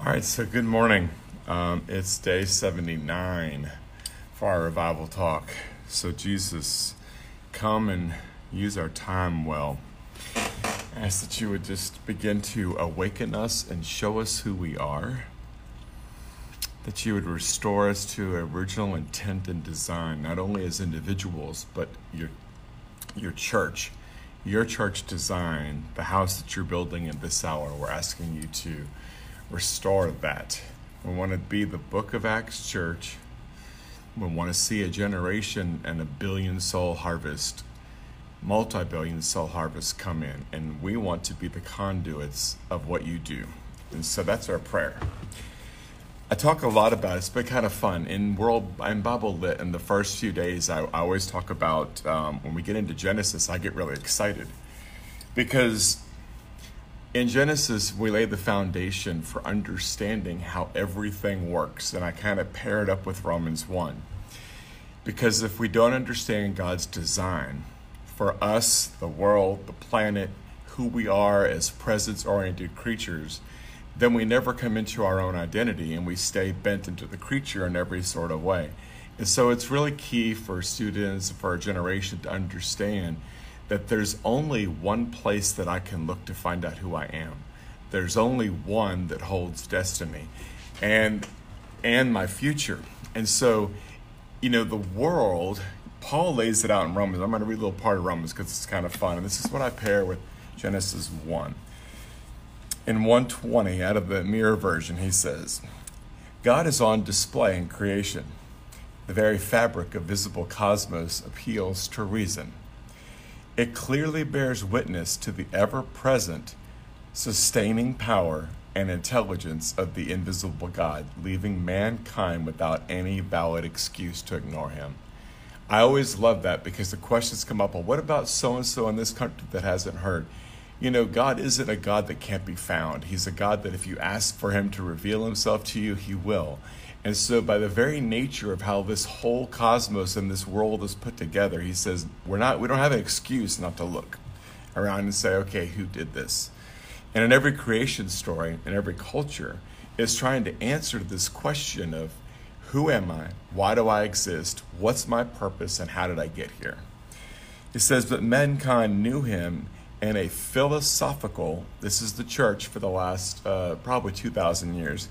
All right, so good morning. Um, it's day 79 for our revival talk. So, Jesus, come and use our time well. I ask that you would just begin to awaken us and show us who we are. That you would restore us to original intent and design, not only as individuals, but your, your church, your church design, the house that you're building at this hour. We're asking you to restore that. We want to be the Book of Acts church. We want to see a generation and a billion soul harvest, multi billion soul harvest come in. And we want to be the conduits of what you do. And so that's our prayer. I talk a lot about it. It's been kind of fun. In World in Bible Lit, in the first few days, I, I always talk about um, when we get into Genesis, I get really excited because in Genesis, we lay the foundation for understanding how everything works. And I kind of pair it up with Romans 1. Because if we don't understand God's design for us, the world, the planet, who we are as presence oriented creatures, then we never come into our own identity and we stay bent into the creature in every sort of way. And so it's really key for students, for our generation to understand that there's only one place that I can look to find out who I am. There's only one that holds destiny and and my future. And so, you know, the world, Paul lays it out in Romans. I'm going to read a little part of Romans because it's kind of fun. And this is what I pair with Genesis 1. In 120, out of the mirror version, he says, God is on display in creation. The very fabric of visible cosmos appeals to reason. It clearly bears witness to the ever present, sustaining power and intelligence of the invisible God, leaving mankind without any valid excuse to ignore him. I always love that because the questions come up well, what about so and so in this country that hasn't heard? You know, God isn't a God that can't be found. He's a God that if you ask for him to reveal himself to you, he will. And so, by the very nature of how this whole cosmos and this world is put together, he says, we're not, we don't have an excuse not to look around and say, okay, who did this? And in every creation story, in every culture, is trying to answer this question of who am I? Why do I exist? What's my purpose? And how did I get here? He says, but mankind knew him in a philosophical, this is the church for the last uh, probably 2,000 years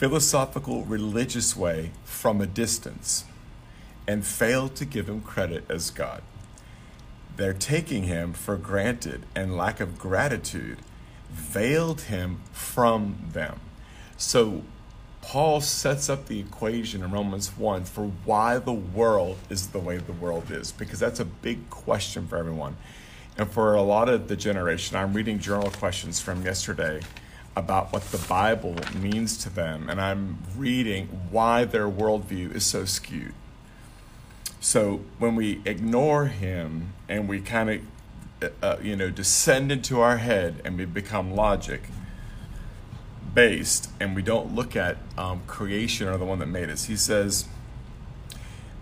philosophical religious way from a distance and failed to give him credit as God. Their taking him for granted and lack of gratitude veiled him from them. So Paul sets up the equation in Romans 1 for why the world is the way the world is, because that's a big question for everyone. And for a lot of the generation, I'm reading journal questions from yesterday about what the Bible means to them, and I'm reading why their worldview is so skewed. So when we ignore him and we kind of, uh, uh, you know, descend into our head and we become logic based, and we don't look at um, creation or the one that made us, he says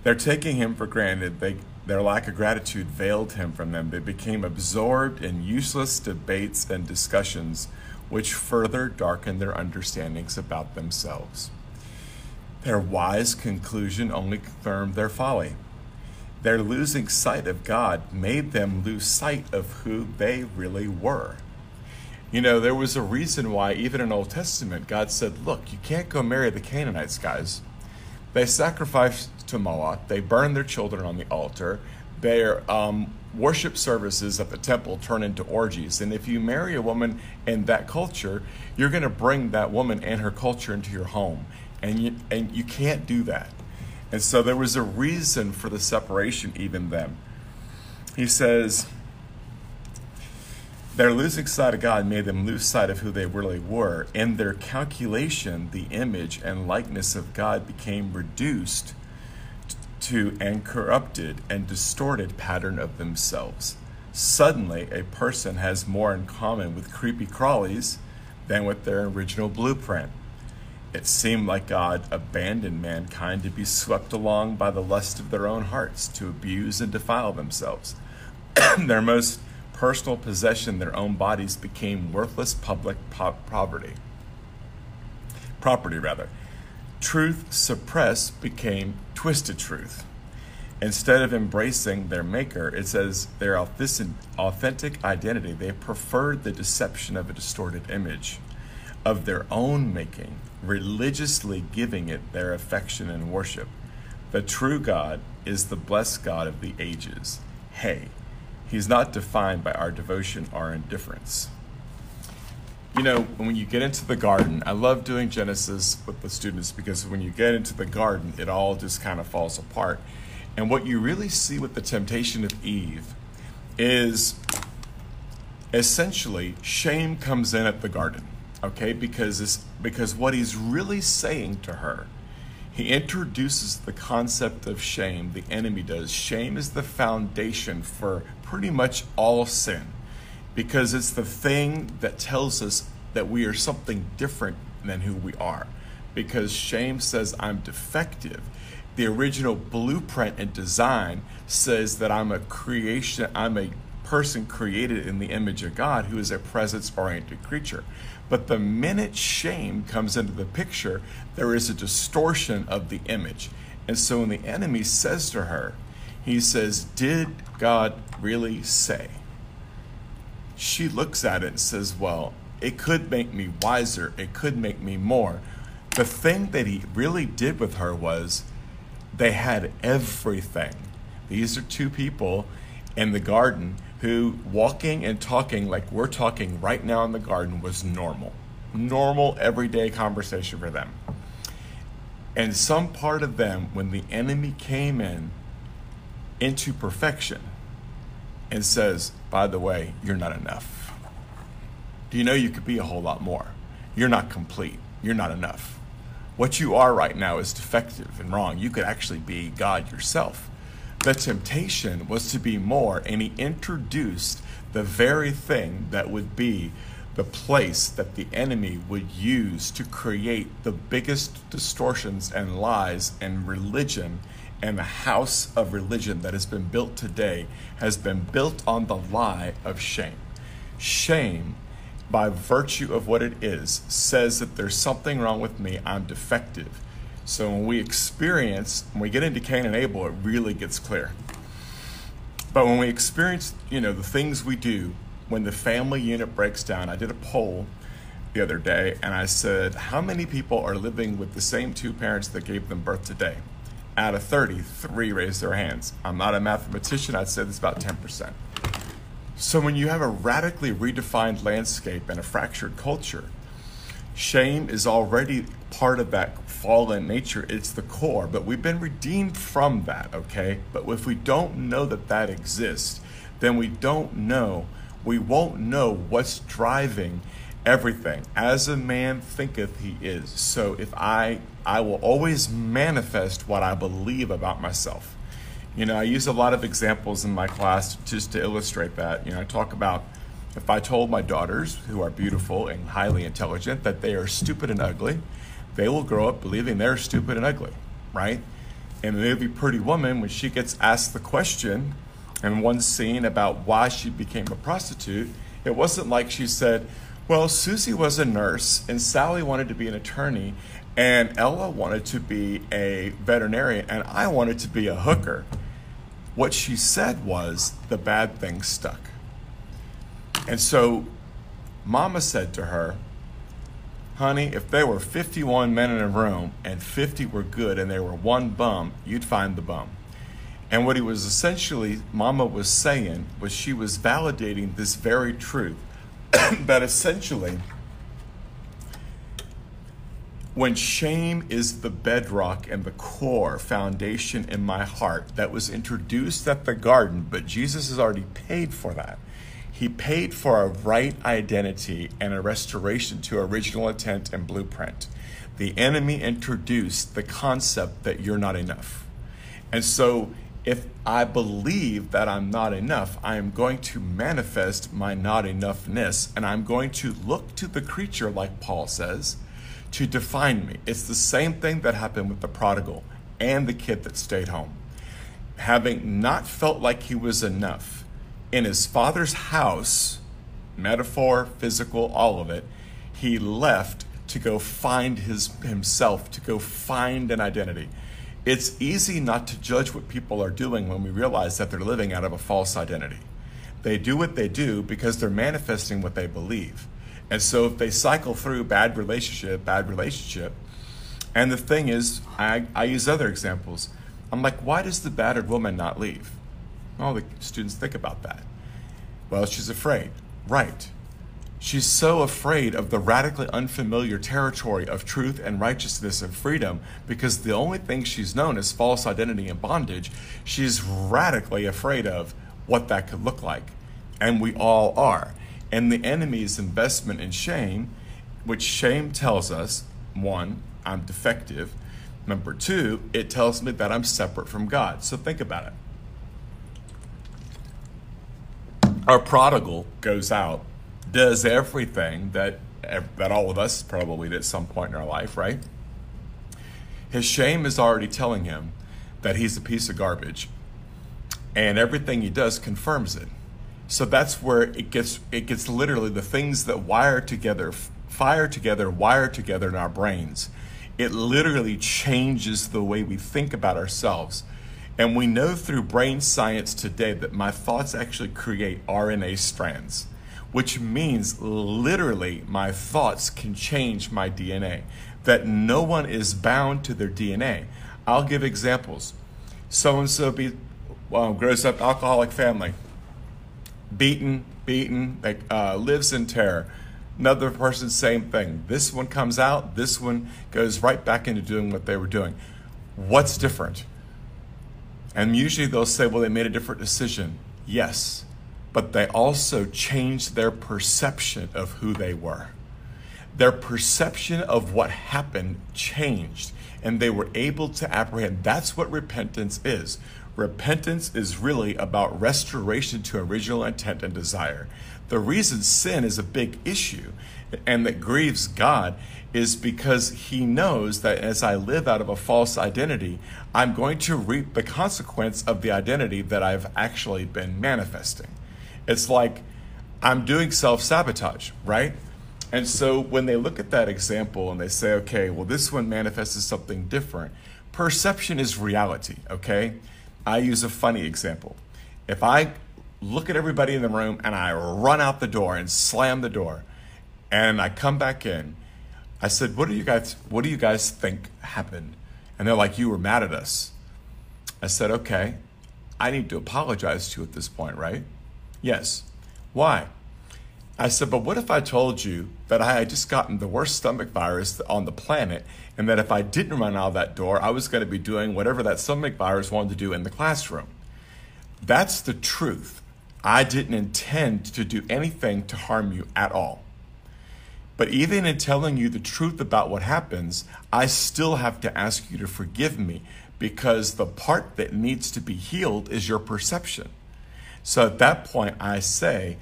they're taking him for granted. They their lack of gratitude veiled him from them. They became absorbed in useless debates and discussions which further darkened their understandings about themselves. Their wise conclusion only confirmed their folly. Their losing sight of God made them lose sight of who they really were. You know, there was a reason why, even in Old Testament, God said, Look, you can't go marry the Canaanites, guys. They sacrificed to Moloch, they burned their children on the altar, their um, worship services at the temple turn into orgies. And if you marry a woman in that culture, you're going to bring that woman and her culture into your home. And you, and you can't do that. And so there was a reason for the separation, even then. He says, their losing sight of God made them lose sight of who they really were. In their calculation, the image and likeness of God became reduced to and corrupted and distorted pattern of themselves. Suddenly, a person has more in common with creepy crawlies than with their original blueprint. It seemed like God abandoned mankind to be swept along by the lust of their own hearts, to abuse and defile themselves. their most personal possession, their own bodies became worthless public po-. Property, rather. Truth suppressed became twisted truth. Instead of embracing their maker, it says their authentic identity, they preferred the deception of a distorted image of their own making, religiously giving it their affection and worship. The true God is the blessed God of the ages. Hey, he's not defined by our devotion or indifference. You know, when you get into the garden, I love doing Genesis with the students because when you get into the garden, it all just kind of falls apart. And what you really see with the temptation of Eve is essentially shame comes in at the garden, okay? Because it's, because what he's really saying to her, he introduces the concept of shame. The enemy does. Shame is the foundation for pretty much all sin because it's the thing that tells us that we are something different than who we are. Because shame says I'm defective the original blueprint and design says that I'm a creation, I'm a person created in the image of God who is a presence oriented creature. But the minute shame comes into the picture, there is a distortion of the image. And so when the enemy says to her, he says, Did God really say? She looks at it and says, Well, it could make me wiser, it could make me more. The thing that he really did with her was, they had everything. These are two people in the garden who walking and talking like we're talking right now in the garden was normal. Normal, everyday conversation for them. And some part of them, when the enemy came in into perfection and says, by the way, you're not enough. Do you know you could be a whole lot more? You're not complete. You're not enough what you are right now is defective and wrong. You could actually be God yourself. The temptation was to be more, and he introduced the very thing that would be the place that the enemy would use to create the biggest distortions and lies and religion and the house of religion that has been built today has been built on the lie of shame. Shame by virtue of what it is, says that there's something wrong with me, I'm defective. So when we experience, when we get into Cain and Abel, it really gets clear. But when we experience, you know, the things we do when the family unit breaks down, I did a poll the other day and I said, How many people are living with the same two parents that gave them birth today? Out of 30, three raised their hands. I'm not a mathematician, I'd say it's about 10%. So when you have a radically redefined landscape and a fractured culture, shame is already part of that fallen nature. It's the core, but we've been redeemed from that, okay? But if we don't know that that exists, then we don't know, we won't know what's driving everything. As a man thinketh he is. So if I I will always manifest what I believe about myself. You know, I use a lot of examples in my class just to illustrate that. You know, I talk about if I told my daughters, who are beautiful and highly intelligent, that they are stupid and ugly, they will grow up believing they're stupid and ugly, right? In the movie Pretty Woman, when she gets asked the question in one scene about why she became a prostitute, it wasn't like she said, Well, Susie was a nurse, and Sally wanted to be an attorney, and Ella wanted to be a veterinarian, and I wanted to be a hooker. What she said was the bad thing stuck. And so Mama said to her, Honey, if there were 51 men in a room and 50 were good and there were one bum, you'd find the bum. And what he was essentially, Mama was saying, was she was validating this very truth that essentially, when shame is the bedrock and the core foundation in my heart that was introduced at the garden, but Jesus has already paid for that. He paid for a right identity and a restoration to original intent and blueprint. The enemy introduced the concept that you're not enough. And so, if I believe that I'm not enough, I am going to manifest my not enoughness and I'm going to look to the creature, like Paul says to define me. It's the same thing that happened with the prodigal and the kid that stayed home. Having not felt like he was enough, in his father's house, metaphor, physical, all of it, he left to go find his himself, to go find an identity. It's easy not to judge what people are doing when we realize that they're living out of a false identity. They do what they do because they're manifesting what they believe. And so if they cycle through bad relationship, bad relationship, and the thing is, I, I use other examples. I'm like, why does the battered woman not leave? Well, the students think about that. Well, she's afraid. Right. She's so afraid of the radically unfamiliar territory of truth and righteousness and freedom because the only thing she's known is false identity and bondage. She's radically afraid of what that could look like. And we all are. And the enemy's investment in shame, which shame tells us one, I'm defective. Number two, it tells me that I'm separate from God. So think about it. Our prodigal goes out does everything that that all of us probably did at some point in our life, right? His shame is already telling him that he's a piece of garbage, and everything he does confirms it. So that's where it gets it gets literally the things that wire together, fire together, wire together in our brains. It literally changes the way we think about ourselves. And we know through brain science today that my thoughts actually create RNA strands which means literally my thoughts can change my DNA, that no one is bound to their DNA. I'll give examples. So and so be well, grows up alcoholic family, beaten, beaten, uh, lives in terror. Another person, same thing. This one comes out, this one goes right back into doing what they were doing. What's different? And usually they'll say, well, they made a different decision. Yes, but they also changed their perception of who they were. Their perception of what happened changed, and they were able to apprehend. That's what repentance is. Repentance is really about restoration to original intent and desire. The reason sin is a big issue and that grieves God is because He knows that as I live out of a false identity, I'm going to reap the consequence of the identity that I've actually been manifesting. It's like I'm doing self sabotage, right? And so when they look at that example and they say, okay, well, this one manifests as something different, perception is reality, okay? I use a funny example. If I look at everybody in the room and I run out the door and slam the door and I come back in, I said, what do you guys what do you guys think happened? And they're like, you were mad at us. I said, okay, I need to apologize to you at this point, right? Yes. Why? I said, but what if I told you that I had just gotten the worst stomach virus on the planet, and that if I didn't run out of that door, I was going to be doing whatever that stomach virus wanted to do in the classroom? That's the truth. I didn't intend to do anything to harm you at all. But even in telling you the truth about what happens, I still have to ask you to forgive me because the part that needs to be healed is your perception. So at that point, I say,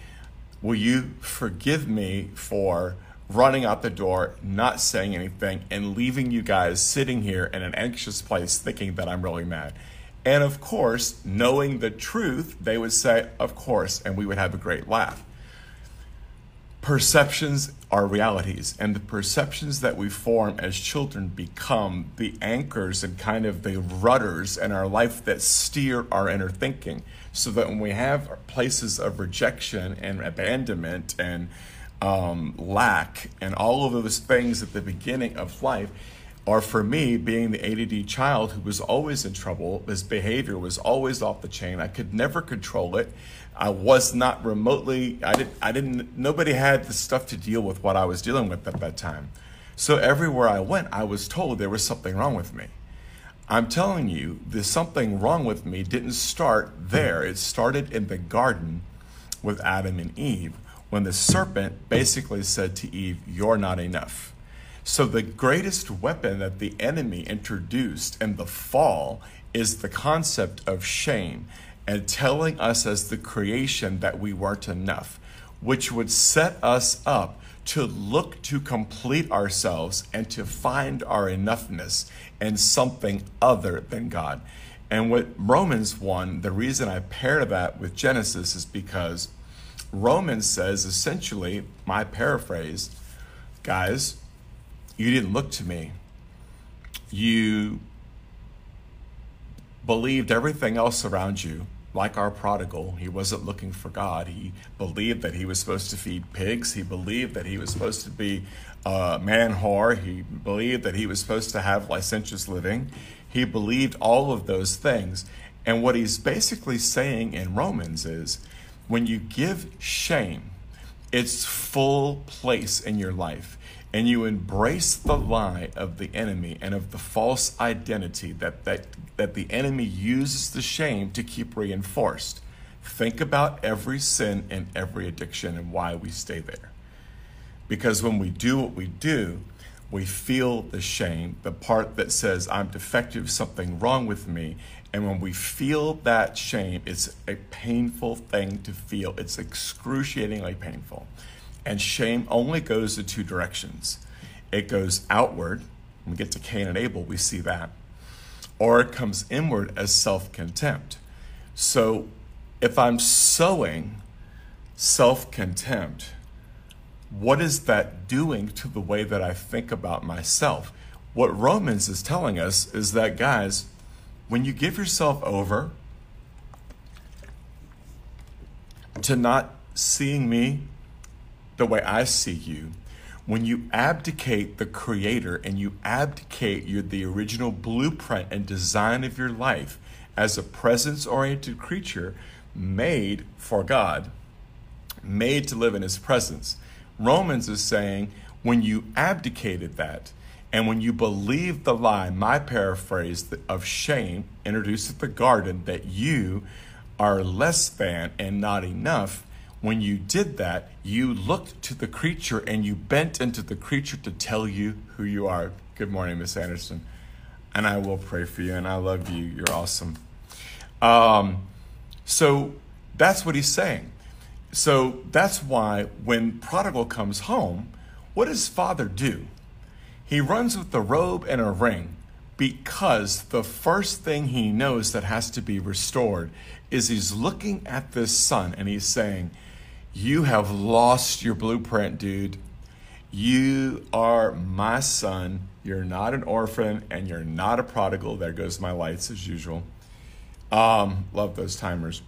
Will you forgive me for running out the door, not saying anything, and leaving you guys sitting here in an anxious place thinking that I'm really mad? And of course, knowing the truth, they would say, Of course, and we would have a great laugh perceptions are realities, and the perceptions that we form as children become the anchors and kind of the rudders in our life that steer our inner thinking. So that when we have places of rejection and abandonment and um, lack and all of those things at the beginning of life, or for me, being the ADD child who was always in trouble, his behavior was always off the chain. I could never control it. I was not remotely, I didn't, I didn't, nobody had the stuff to deal with what I was dealing with at that time. So everywhere I went, I was told there was something wrong with me. I'm telling you, the something wrong with me didn't start there. It started in the garden with Adam and Eve when the serpent basically said to Eve, You're not enough. So, the greatest weapon that the enemy introduced in the fall is the concept of shame and telling us as the creation that we weren't enough, which would set us up to look to complete ourselves and to find our enoughness in something other than God. And what Romans 1, the reason I pair that with Genesis is because Romans says essentially, my paraphrase, guys, you didn't look to me. You believed everything else around you, like our prodigal. He wasn't looking for God. He believed that he was supposed to feed pigs. He believed that he was supposed to be a man whore. He believed that he was supposed to have licentious living. He believed all of those things. And what he's basically saying in Romans is when you give shame its full place in your life, and you embrace the lie of the enemy and of the false identity that, that, that the enemy uses the shame to keep reinforced. Think about every sin and every addiction and why we stay there. Because when we do what we do, we feel the shame, the part that says, I'm defective, something wrong with me. And when we feel that shame, it's a painful thing to feel. It's excruciatingly painful. And shame only goes in two directions it goes outward. When we get to Cain and Abel, we see that. Or it comes inward as self contempt. So if I'm sowing self contempt, what is that doing to the way that I think about myself? What Romans is telling us is that, guys, when you give yourself over to not seeing me the way I see you, when you abdicate the creator and you abdicate your, the original blueprint and design of your life as a presence oriented creature made for God, made to live in his presence, Romans is saying when you abdicated that and when you believed the lie, my paraphrase of shame introduced at the garden that you are less than and not enough when you did that, you looked to the creature and you bent into the creature to tell you who you are. Good morning, Miss Anderson. And I will pray for you, and I love you. You're awesome. Um, so that's what he's saying. So that's why when prodigal comes home, what does father do? He runs with the robe and a ring because the first thing he knows that has to be restored is he's looking at this son and he's saying, you have lost your blueprint, dude. You are my son. You're not an orphan and you're not a prodigal. There goes my lights as usual. Um, love those timers.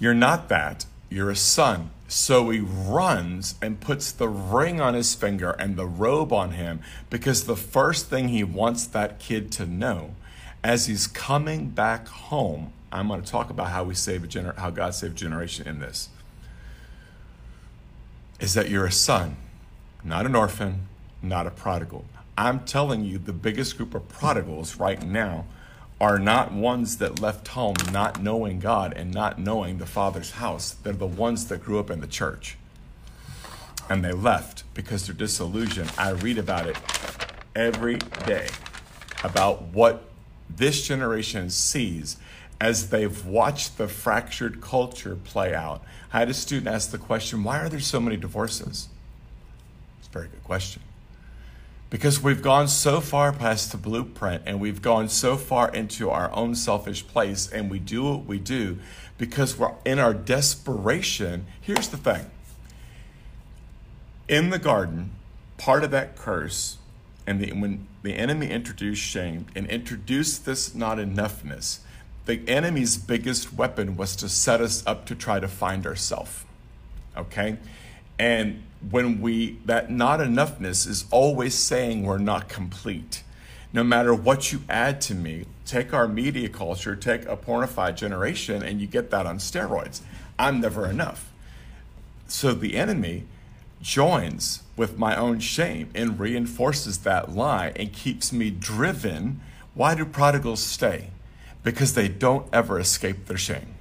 You're not that. You're a son. So he runs and puts the ring on his finger and the robe on him because the first thing he wants that kid to know as he's coming back home, I'm going to talk about how we save a gener- how God saved generation in this is that you're a son, not an orphan, not a prodigal. I'm telling you, the biggest group of prodigals right now are not ones that left home not knowing God and not knowing the Father's house. They're the ones that grew up in the church. And they left because they're disillusioned. I read about it every day about what this generation sees as they've watched the fractured culture play out. I had a student ask the question, why are there so many divorces? It's a very good question. Because we've gone so far past the blueprint and we've gone so far into our own selfish place and we do what we do because we're in our desperation. Here's the thing in the garden, part of that curse, and the, when the enemy introduced shame and introduced this not enoughness, the enemy's biggest weapon was to set us up to try to find ourselves. Okay? And when we, that not enoughness is always saying we're not complete. No matter what you add to me, take our media culture, take a pornified generation, and you get that on steroids. I'm never enough. So the enemy joins with my own shame and reinforces that lie and keeps me driven. Why do prodigals stay? because they don't ever escape their shame.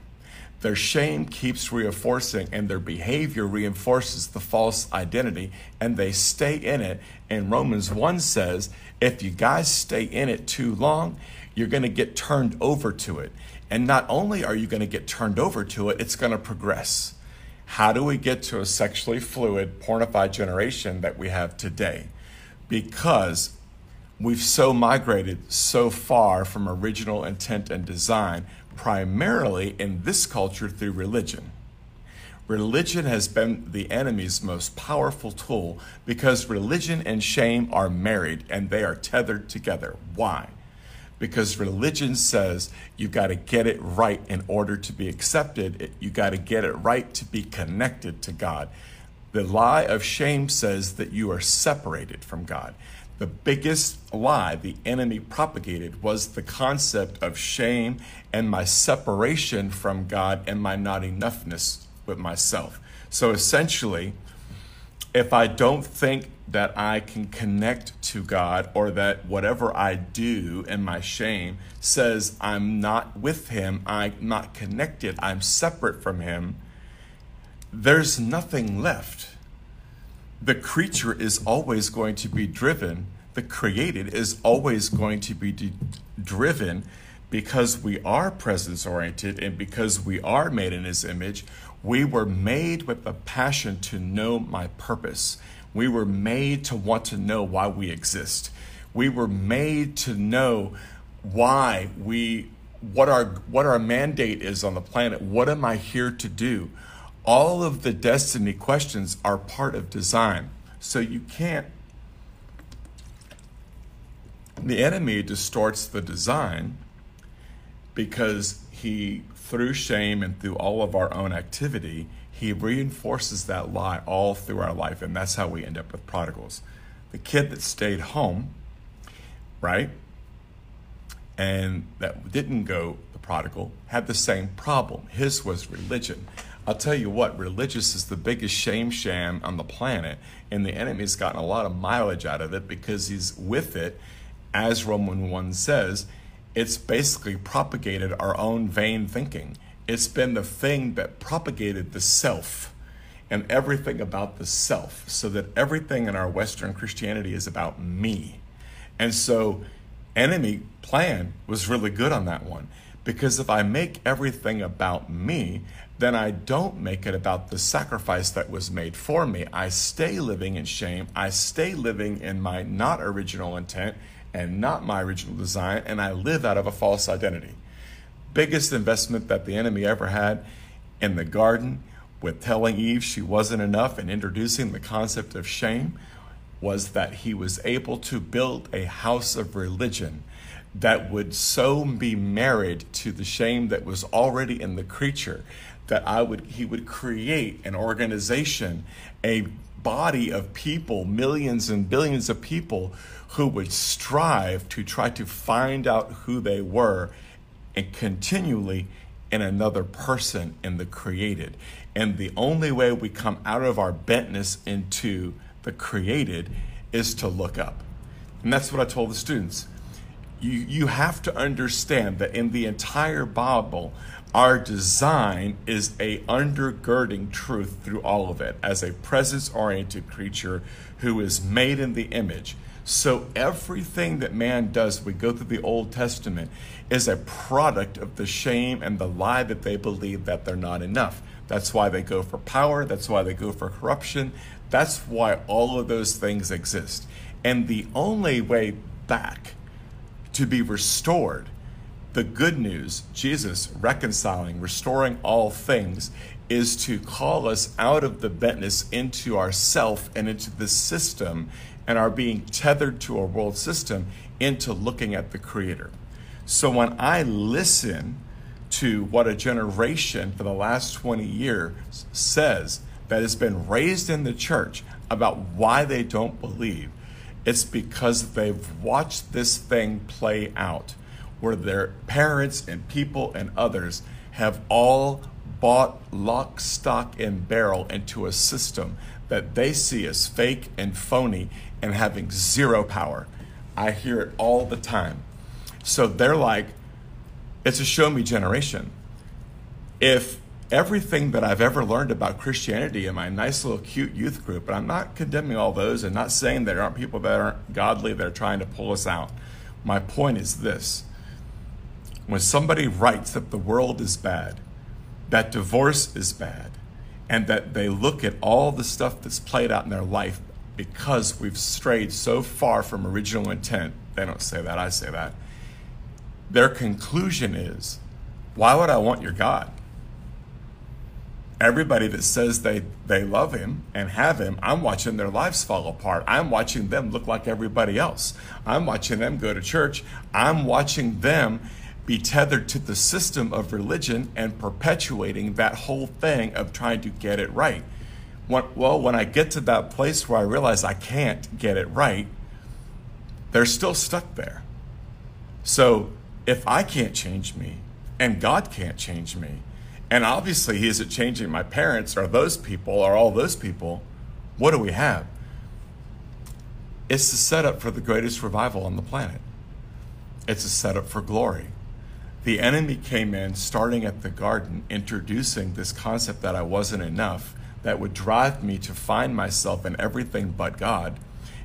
Their shame keeps reinforcing, and their behavior reinforces the false identity, and they stay in it. And Romans 1 says, if you guys stay in it too long, you're going to get turned over to it. And not only are you going to get turned over to it, it's going to progress. How do we get to a sexually fluid, pornified generation that we have today? Because we've so migrated so far from original intent and design, primarily in this culture through religion. Religion has been the enemy's most powerful tool because religion and shame are married and they are tethered together. Why? Because religion says you've got to get it right in order to be accepted. You got to get it right to be connected to God. The lie of shame says that you are separated from God. The biggest lie the enemy propagated was the concept of shame and my separation from God and my not enoughness with myself. So essentially, if I don't think that I can connect to God or that whatever I do in my shame says I'm not with Him, I'm not connected, I'm separate from Him, there's nothing left. The creature is always going to be driven, the created is always going to be de- driven because we are presence oriented and because we are made in His image. We were made with a passion to know my purpose. We were made to want to know why we exist. We were made to know why we what our what our mandate is on the planet. What am I here to do? All of the destiny questions are part of design. So you can't the enemy distorts the design because he through shame and through all of our own activity, he reinforces that lie all through our life. And that's how we end up with prodigals. The kid that stayed home, right, and that didn't go the prodigal had the same problem. His was religion. I'll tell you what, religious is the biggest shame sham on the planet, and the enemy's gotten a lot of mileage out of it because he's with it, as Roman 1 says, it's basically propagated our own vain thinking. It's been the thing that propagated the self and everything about the self, so that everything in our Western Christianity is about me. And so, enemy plan was really good on that one. Because if I make everything about me, then I don't make it about the sacrifice that was made for me. I stay living in shame. I stay living in my not original intent and not my original design, and I live out of a false identity. Biggest investment that the enemy ever had in the garden with telling Eve she wasn't enough and introducing the concept of shame was that he was able to build a house of religion that would so be married to the shame that was already in the creature that I would he would create an organization, a body of people, millions and billions of people who would strive to try to find out who they were and continually in another person in the created. And the only way we come out of our bentness into the created is to look up. And that's what I told the students. You, you have to understand that in the entire Bible, our design is a undergirding truth through all of it as a presence oriented creature who is made in the image. So everything that man does, we go through the Old Testament, is a product of the shame and the lie that they believe that they're not enough. That's why they go for power. That's why they go for corruption. That's why all of those things exist. And the only way back to be restored, the good news, Jesus reconciling, restoring all things, is to call us out of the bentness into ourself and into the system and our being tethered to a world system into looking at the Creator. So when I listen to what a generation for the last 20 years says that has been raised in the church about why they don't believe, it's because they've watched this thing play out where their parents and people and others have all bought lock, stock, and barrel into a system that they see as fake and phony and having zero power. I hear it all the time. So they're like, it's a show me generation. If everything that I've ever learned about Christianity in my nice little cute youth group, and I'm not condemning all those and not saying there aren't people that aren't godly that are trying to pull us out. My point is this when somebody writes that the world is bad, that divorce is bad, and that they look at all the stuff that's played out in their life because we've strayed so far from original intent. They don't say that, I say that. Their conclusion is why would I want your God? Everybody that says they, they love him and have him, I'm watching their lives fall apart. I'm watching them look like everybody else. I'm watching them go to church. I'm watching them be tethered to the system of religion and perpetuating that whole thing of trying to get it right. Well, when I get to that place where I realize I can't get it right, they're still stuck there. So if I can't change me and God can't change me, and obviously He isn't changing my parents or those people or all those people, what do we have? It's the setup for the greatest revival on the planet. It's a setup for glory the enemy came in starting at the garden, introducing this concept that I wasn't enough, that would drive me to find myself in everything but God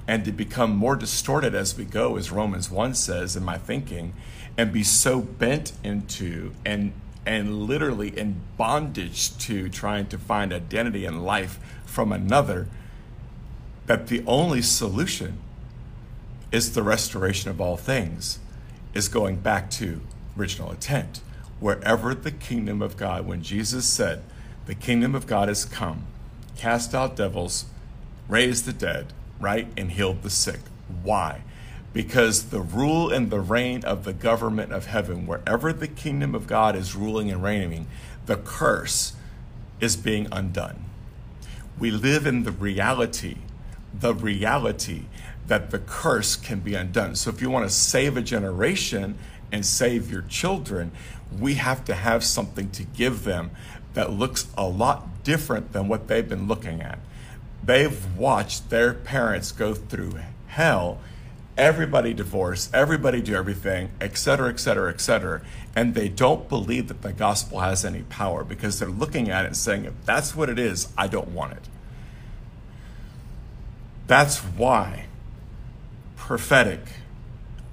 and to become more distorted as we go, as Romans 1 says, in my thinking, and be so bent into and and literally in bondage to trying to find identity and life from another, that the only solution is the restoration of all things, is going back to original intent. Wherever the kingdom of God, when Jesus said, the kingdom of God has come, cast out devils, raised the dead, right, and healed the sick. Why? Because the rule and the reign of the government of heaven, wherever the kingdom of God is ruling and reigning, the curse is being undone. We live in the reality, the reality that the curse can be undone. So if you want to save a generation, and save your children, we have to have something to give them that looks a lot different than what they've been looking at. They've watched their parents go through hell, everybody divorce, everybody do everything, et cetera, et cetera, et cetera. And they don't believe that the gospel has any power because they're looking at it and saying, if that's what it is, I don't want it. That's why prophetic,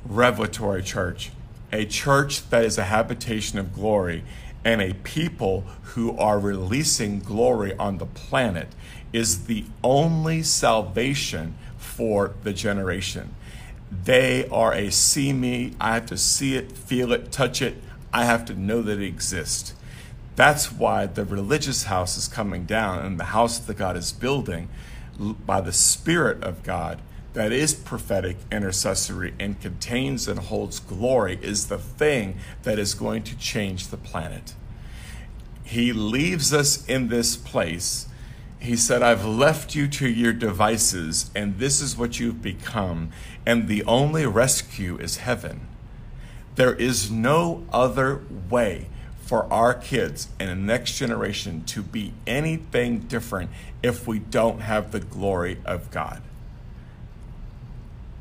revelatory church a church that is a habitation of glory and a people who are releasing glory on the planet is the only salvation for the generation. They are a see me, I have to see it, feel it, touch it, I have to know that it exists. That's why the religious house is coming down and the house that God is building by the Spirit of God that is prophetic, intercessory, and contains and holds glory is the thing that is going to change the planet. He leaves us in this place. He said, I've left you to your devices, and this is what you've become. And the only rescue is heaven. There is no other way for our kids and the next generation to be anything different if we don't have the glory of God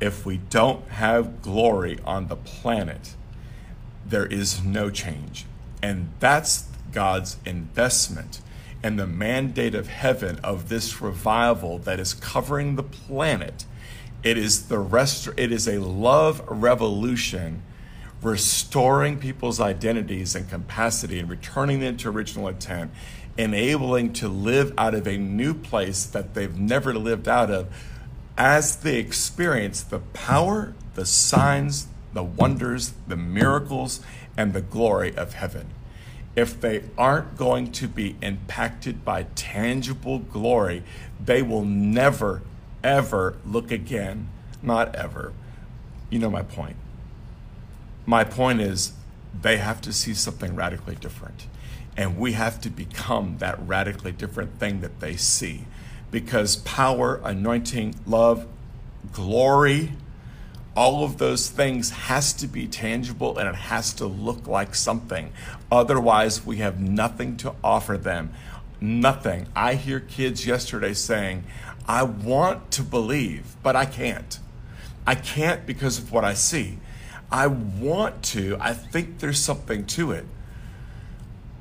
if we don't have glory on the planet, there is no change. And that's God's investment and the mandate of heaven of this revival that is covering the planet. It is the rest it is a love revolution restoring people's identities and capacity and returning them to original intent, enabling to live out of a new place that they've never lived out of as they experience the power, the signs, the wonders, the miracles, and the glory of heaven. If they aren't going to be impacted by tangible glory, they will never, ever look again. Not ever. You know my point. My point is, they have to see something radically different. And we have to become that radically different thing that they see because power, anointing, love, glory, all of those things has to be tangible and it has to look like something. Otherwise, we have nothing to offer them. Nothing. I hear kids yesterday saying, I want to believe, but I can't. I can't because of what I see. I want to. I think there's something to it.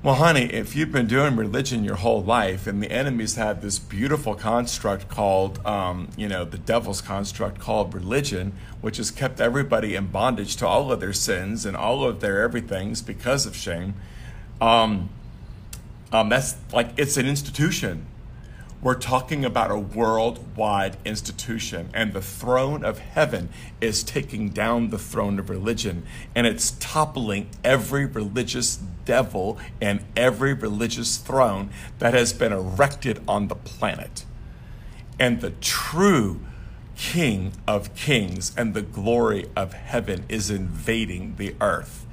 Well, honey, if you've been doing religion your whole life and the enemies have this beautiful construct called, um, you know, the devil's construct called religion, which has kept everybody in bondage to all of their sins and all of their everythings because of shame, um, um, that's like it's an institution. We're talking about a worldwide institution, and the throne of heaven is taking down the throne of religion, and it's toppling every religious devil and every religious throne that has been erected on the planet. And the true King of kings and the glory of heaven is invading the earth.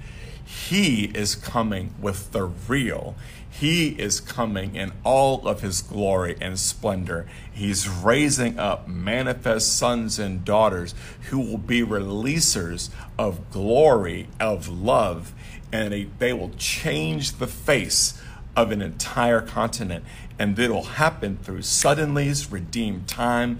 He is coming with the real. He is coming in all of his glory and splendor. He's raising up manifest sons and daughters who will be releasers of glory, of love, and they will change the face of an entire continent. And it'll happen through suddenly's redeemed time.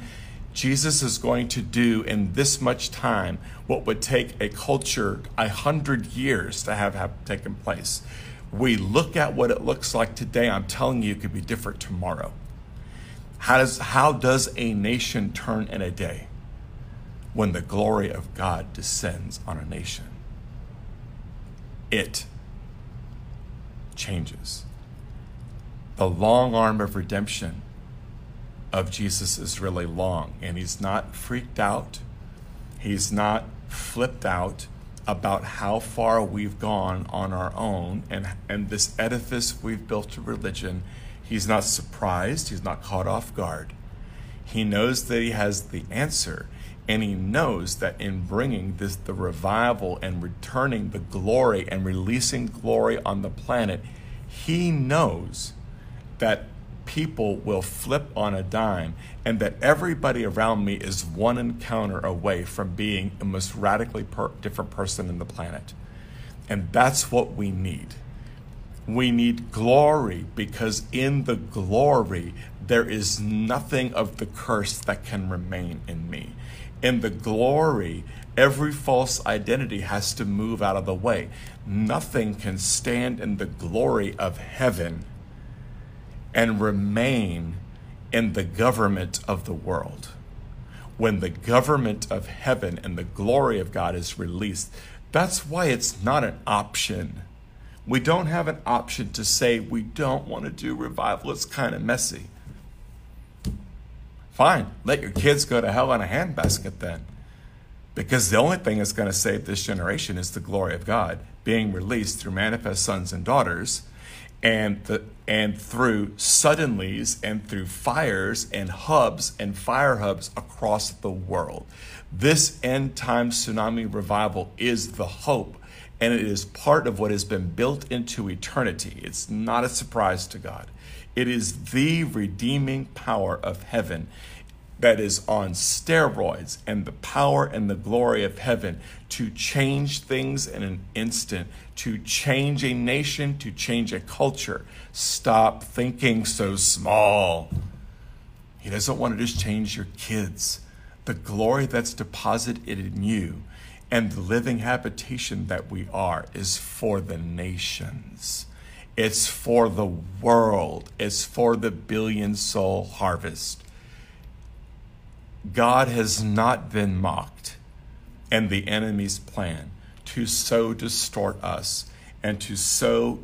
Jesus is going to do in this much time what would take a culture a hundred years to have, have taken place we look at what it looks like today, I'm telling you, it could be different tomorrow. How does, how does a nation turn in a day when the glory of God descends on a nation? It changes. The long arm of redemption of Jesus is really long, and he's not freaked out, he's not flipped out about how far we've gone on our own and, and this edifice we've built to religion, he's not surprised, he's not caught off guard. He knows that he has the answer, and he knows that in bringing this the revival and returning the glory and releasing glory on the planet, he knows that people will flip on a dime and that everybody around me is one encounter away from being the most radically per- different person in the planet. And that's what we need. We need glory because in the glory, there is nothing of the curse that can remain in me. In the glory, every false identity has to move out of the way. Nothing can stand in the glory of heaven and remain in the government of the world. When the government of heaven and the glory of God is released, that's why it's not an option. We don't have an option to say we don't want to do revival. It's kind of messy. Fine, let your kids go to hell in a handbasket then. Because the only thing that's going to save this generation is the glory of God being released through manifest sons and daughters and the and through suddenlies and through fires and hubs and fire hubs across the world. This end time tsunami revival is the hope, and it is part of what has been built into eternity. It's not a surprise to God. It is the redeeming power of heaven that is on steroids and the power and the glory of heaven to change things in an instant, to change a nation, to change a culture. Stop thinking so small. He doesn't want to just change your kids. The glory that's deposited in you and the living habitation that we are is for the nations. It's for the world. It's for the billion soul harvest. God has not been mocked, and the enemy's plan to so distort us and to so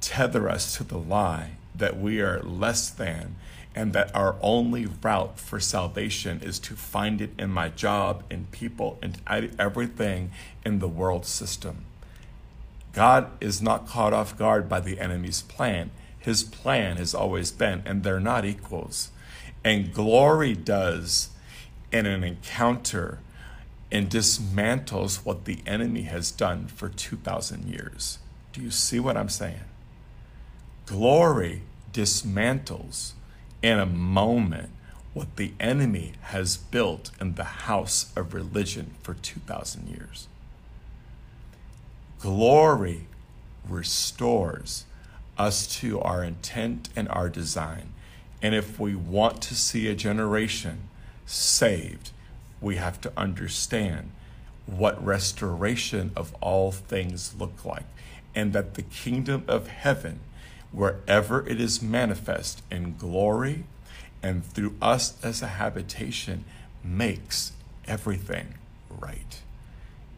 tether us to the lie that we are less than and that our only route for salvation is to find it in my job, in people, in everything in the world system. God is not caught off guard by the enemy's plan. His plan has always been, and they're not equals. And glory does in an encounter and dismantles what the enemy has done for 2,000 years. Do you see what I'm saying? Glory dismantles in a moment what the enemy has built in the house of religion for 2,000 years. Glory restores us to our intent and our design. And if we want to see a generation saved, we have to understand what restoration of all things look like and that the kingdom of heaven wherever it is manifest in glory and through us as a habitation makes everything right.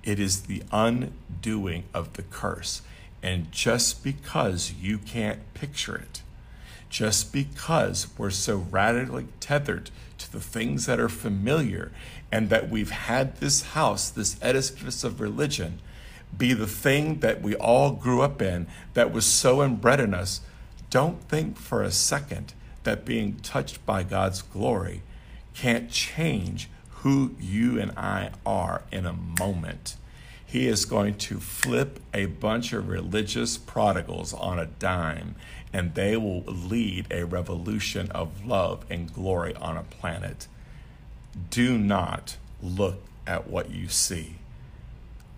It is the undoing of the curse. And just because you can't picture it just because we're so radically tethered to the things that are familiar and that we've had this house, this edifice of religion, be the thing that we all grew up in that was so inbred in us, don't think for a second that being touched by God's glory can't change who you and I are in a moment. He is going to flip a bunch of religious prodigals on a dime, and they will lead a revolution of love and glory on a planet. Do not look at what you see.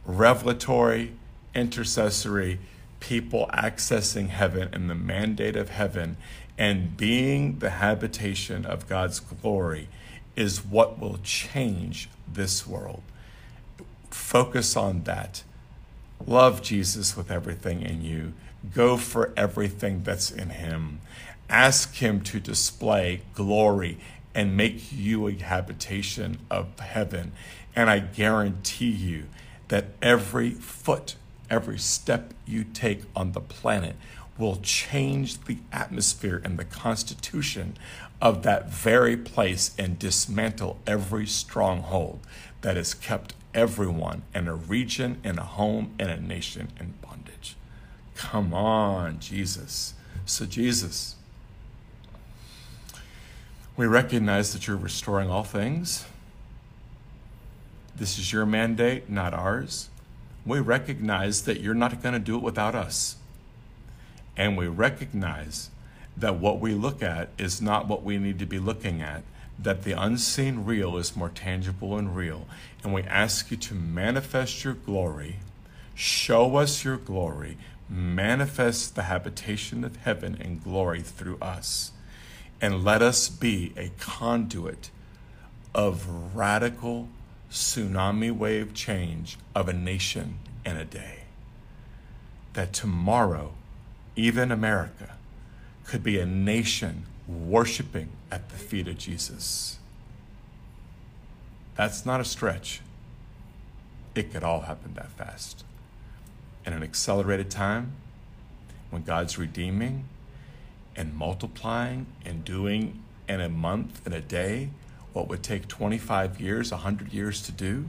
Revelatory, intercessory, people accessing heaven and the mandate of heaven and being the habitation of God's glory is what will change this world. Focus on that. Love Jesus with everything in you. Go for everything that's in Him. Ask Him to display glory and make you a habitation of heaven. And I guarantee you that every foot, every step you take on the planet will change the atmosphere and the constitution of that very place and dismantle every stronghold that has kept everyone in a region, in a home, in a nation in bondage. Come on, Jesus. So, Jesus, we recognize that you're restoring all things. This is your mandate, not ours. We recognize that you're not going to do it without us. And we recognize that what we look at is not what we need to be looking at, that the unseen real is more tangible and real. And we ask you to manifest your glory, show us your glory, manifest the habitation of heaven and glory through us, and let us be a conduit of radical tsunami wave change of a nation in a day. That tomorrow, even America, could be a nation worshiping at the feet of Jesus. That's not a stretch. It could all happen that fast. In an accelerated time, when God's redeeming and multiplying and doing in a month, in a day, what would take 25 years, 100 years to do,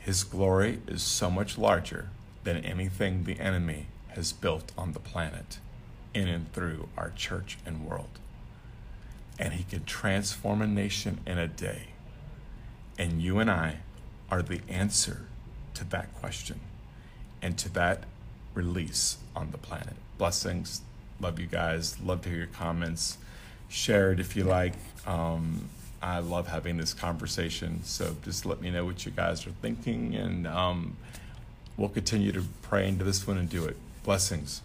His glory is so much larger than anything the enemy has built on the planet in and through our church and world. And He can transform a nation in a day. And you and I are the answer to that question and to that release on the planet. Blessings. Love you guys. Love to hear your comments. Share it if you like. Um, I love having this conversation. So just let me know what you guys are thinking, and um, we'll continue to pray into this one and do it. Blessings.